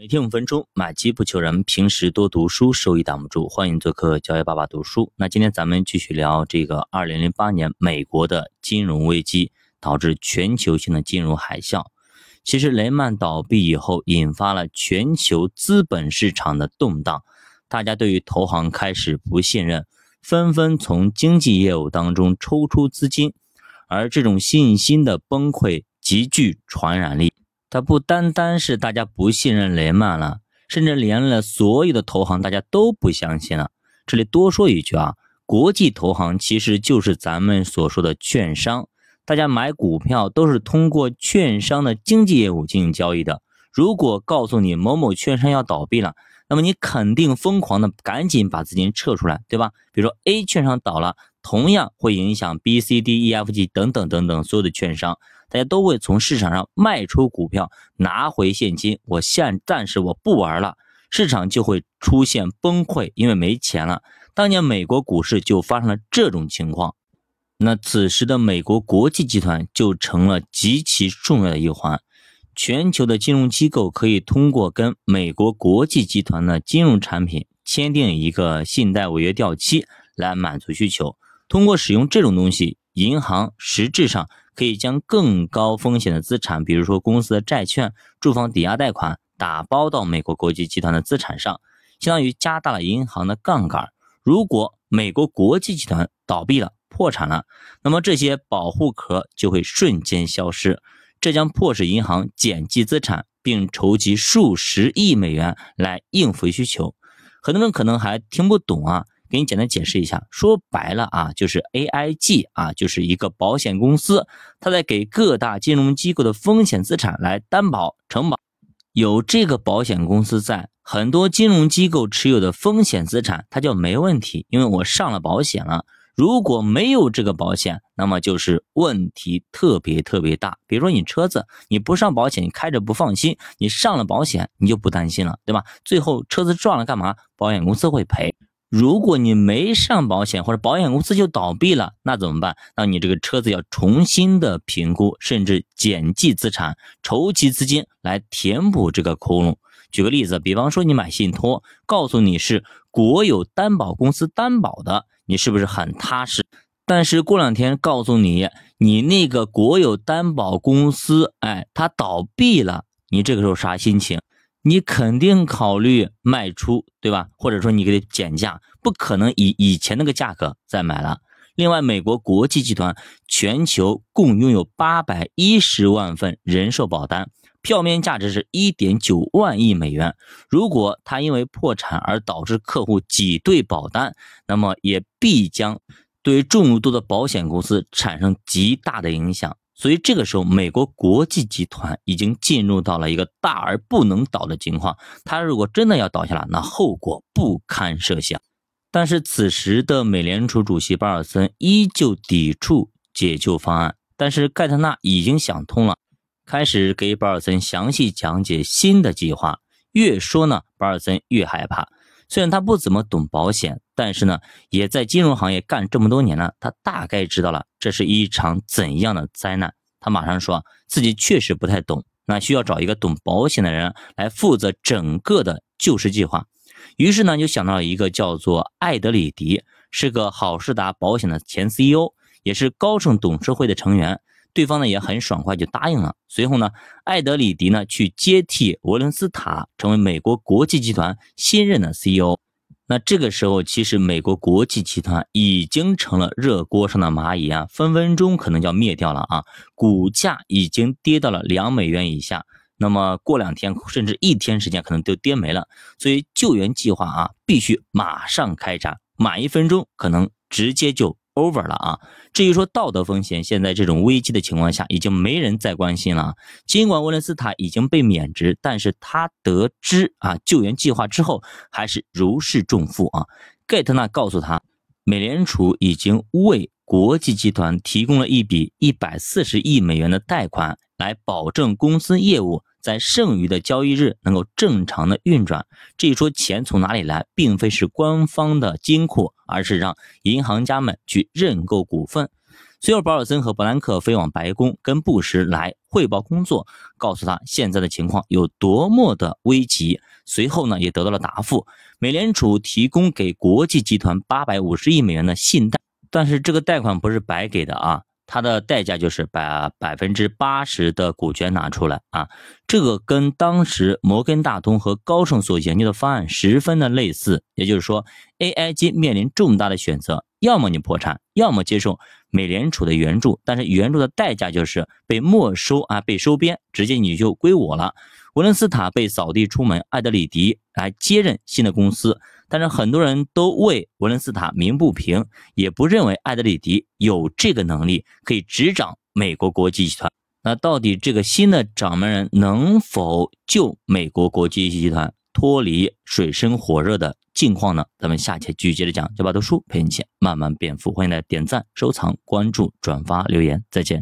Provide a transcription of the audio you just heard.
每天五分钟，买基不求人。平时多读书，收益挡不住。欢迎做客教育爸爸读书。那今天咱们继续聊这个二零零八年美国的金融危机，导致全球性的金融海啸。其实雷曼倒闭以后，引发了全球资本市场的动荡，大家对于投行开始不信任，纷纷从经纪业务当中抽出资金，而这种信心的崩溃极具传染力。它不单单是大家不信任雷曼了，甚至连了所有的投行，大家都不相信了。这里多说一句啊，国际投行其实就是咱们所说的券商，大家买股票都是通过券商的经纪业务进行交易的。如果告诉你某某券商要倒闭了，那么你肯定疯狂的赶紧把资金撤出来，对吧？比如说 A 券商倒了，同样会影响 B、C、D、E、F、G 等等等等所有的券商。大家都会从市场上卖出股票，拿回现金。我现暂时我不玩了，市场就会出现崩溃，因为没钱了。当年美国股市就发生了这种情况，那此时的美国国际集团就成了极其重要的一环。全球的金融机构可以通过跟美国国际集团的金融产品签订一个信贷违约掉期来满足需求。通过使用这种东西，银行实质上。可以将更高风险的资产，比如说公司的债券、住房抵押贷款，打包到美国国际集团的资产上，相当于加大了银行的杠杆。如果美国国际集团倒闭了、破产了，那么这些保护壳就会瞬间消失，这将迫使银行减记资产，并筹集数十亿美元来应付需求。很多人可能还听不懂啊。给你简单解释一下，说白了啊，就是 AIG 啊，就是一个保险公司，它在给各大金融机构的风险资产来担保承保。有这个保险公司在，很多金融机构持有的风险资产它就没问题，因为我上了保险了。如果没有这个保险，那么就是问题特别特别大。比如说你车子你不上保险，你开着不放心；你上了保险，你就不担心了，对吧？最后车子撞了干嘛？保险公司会赔。如果你没上保险，或者保险公司就倒闭了，那怎么办？那你这个车子要重新的评估，甚至减记资产，筹集资金来填补这个窟窿。举个例子，比方说你买信托，告诉你是国有担保公司担保的，你是不是很踏实？但是过两天告诉你，你那个国有担保公司，哎，它倒闭了，你这个时候啥心情？你肯定考虑卖出，对吧？或者说你给它减价，不可能以以前那个价格再买了。另外，美国国际集团全球共拥有八百一十万份人寿保单，票面价值是一点九万亿美元。如果它因为破产而导致客户挤兑保单，那么也必将对众多的保险公司产生极大的影响。所以这个时候，美国国际集团已经进入到了一个大而不能倒的情况。它如果真的要倒下来，那后果不堪设想。但是此时的美联储主席巴尔森依旧抵触解救方案。但是盖特纳已经想通了，开始给巴尔森详细讲解新的计划。越说呢，巴尔森越害怕。虽然他不怎么懂保险，但是呢，也在金融行业干这么多年了，他大概知道了这是一场怎样的灾难。他马上说自己确实不太懂，那需要找一个懂保险的人来负责整个的救市计划。于是呢，就想到了一个叫做艾德里迪，是个好事达保险的前 CEO，也是高盛董事会的成员。对方呢也很爽快就答应了。随后呢，艾德里迪呢去接替维伦斯塔，成为美国国际集团新任的 CEO。那这个时候，其实美国国际集团已经成了热锅上的蚂蚁啊，分分钟可能就要灭掉了啊！股价已经跌到了两美元以下，那么过两天甚至一天时间可能都跌没了。所以救援计划啊，必须马上开展，晚一分钟可能直接就。Over 了啊！至于说道德风险，现在这种危机的情况下，已经没人再关心了。尽管沃伦斯塔已经被免职，但是他得知啊救援计划之后，还是如释重负啊。盖特纳告诉他，美联储已经为国际集团提供了一笔一百四十亿美元的贷款，来保证公司业务。在剩余的交易日能够正常的运转。至于说钱从哪里来，并非是官方的金库，而是让银行家们去认购股份。随后，保尔森和伯兰克飞往白宫，跟布什来汇报工作，告诉他现在的情况有多么的危急。随后呢，也得到了答复，美联储提供给国际集团八百五十亿美元的信贷，但是这个贷款不是白给的啊。它的代价就是把百分之八十的股权拿出来啊，这个跟当时摩根大通和高盛所研究的方案十分的类似。也就是说，AIG 面临重大的选择，要么你破产，要么接受美联储的援助，但是援助的代价就是被没收啊，被收编，直接你就归我了。文伦斯塔被扫地出门，艾德里迪来接任新的公司。但是很多人都为文伦斯塔鸣不平，也不认为艾德里迪有这个能力可以执掌美国国际集团。那到底这个新的掌门人能否救美国国际集团脱离水深火热的境况呢？咱们下期继续接着讲。小把读书陪你一起慢慢变富，欢迎大家点赞、收藏、关注、转发、留言，再见。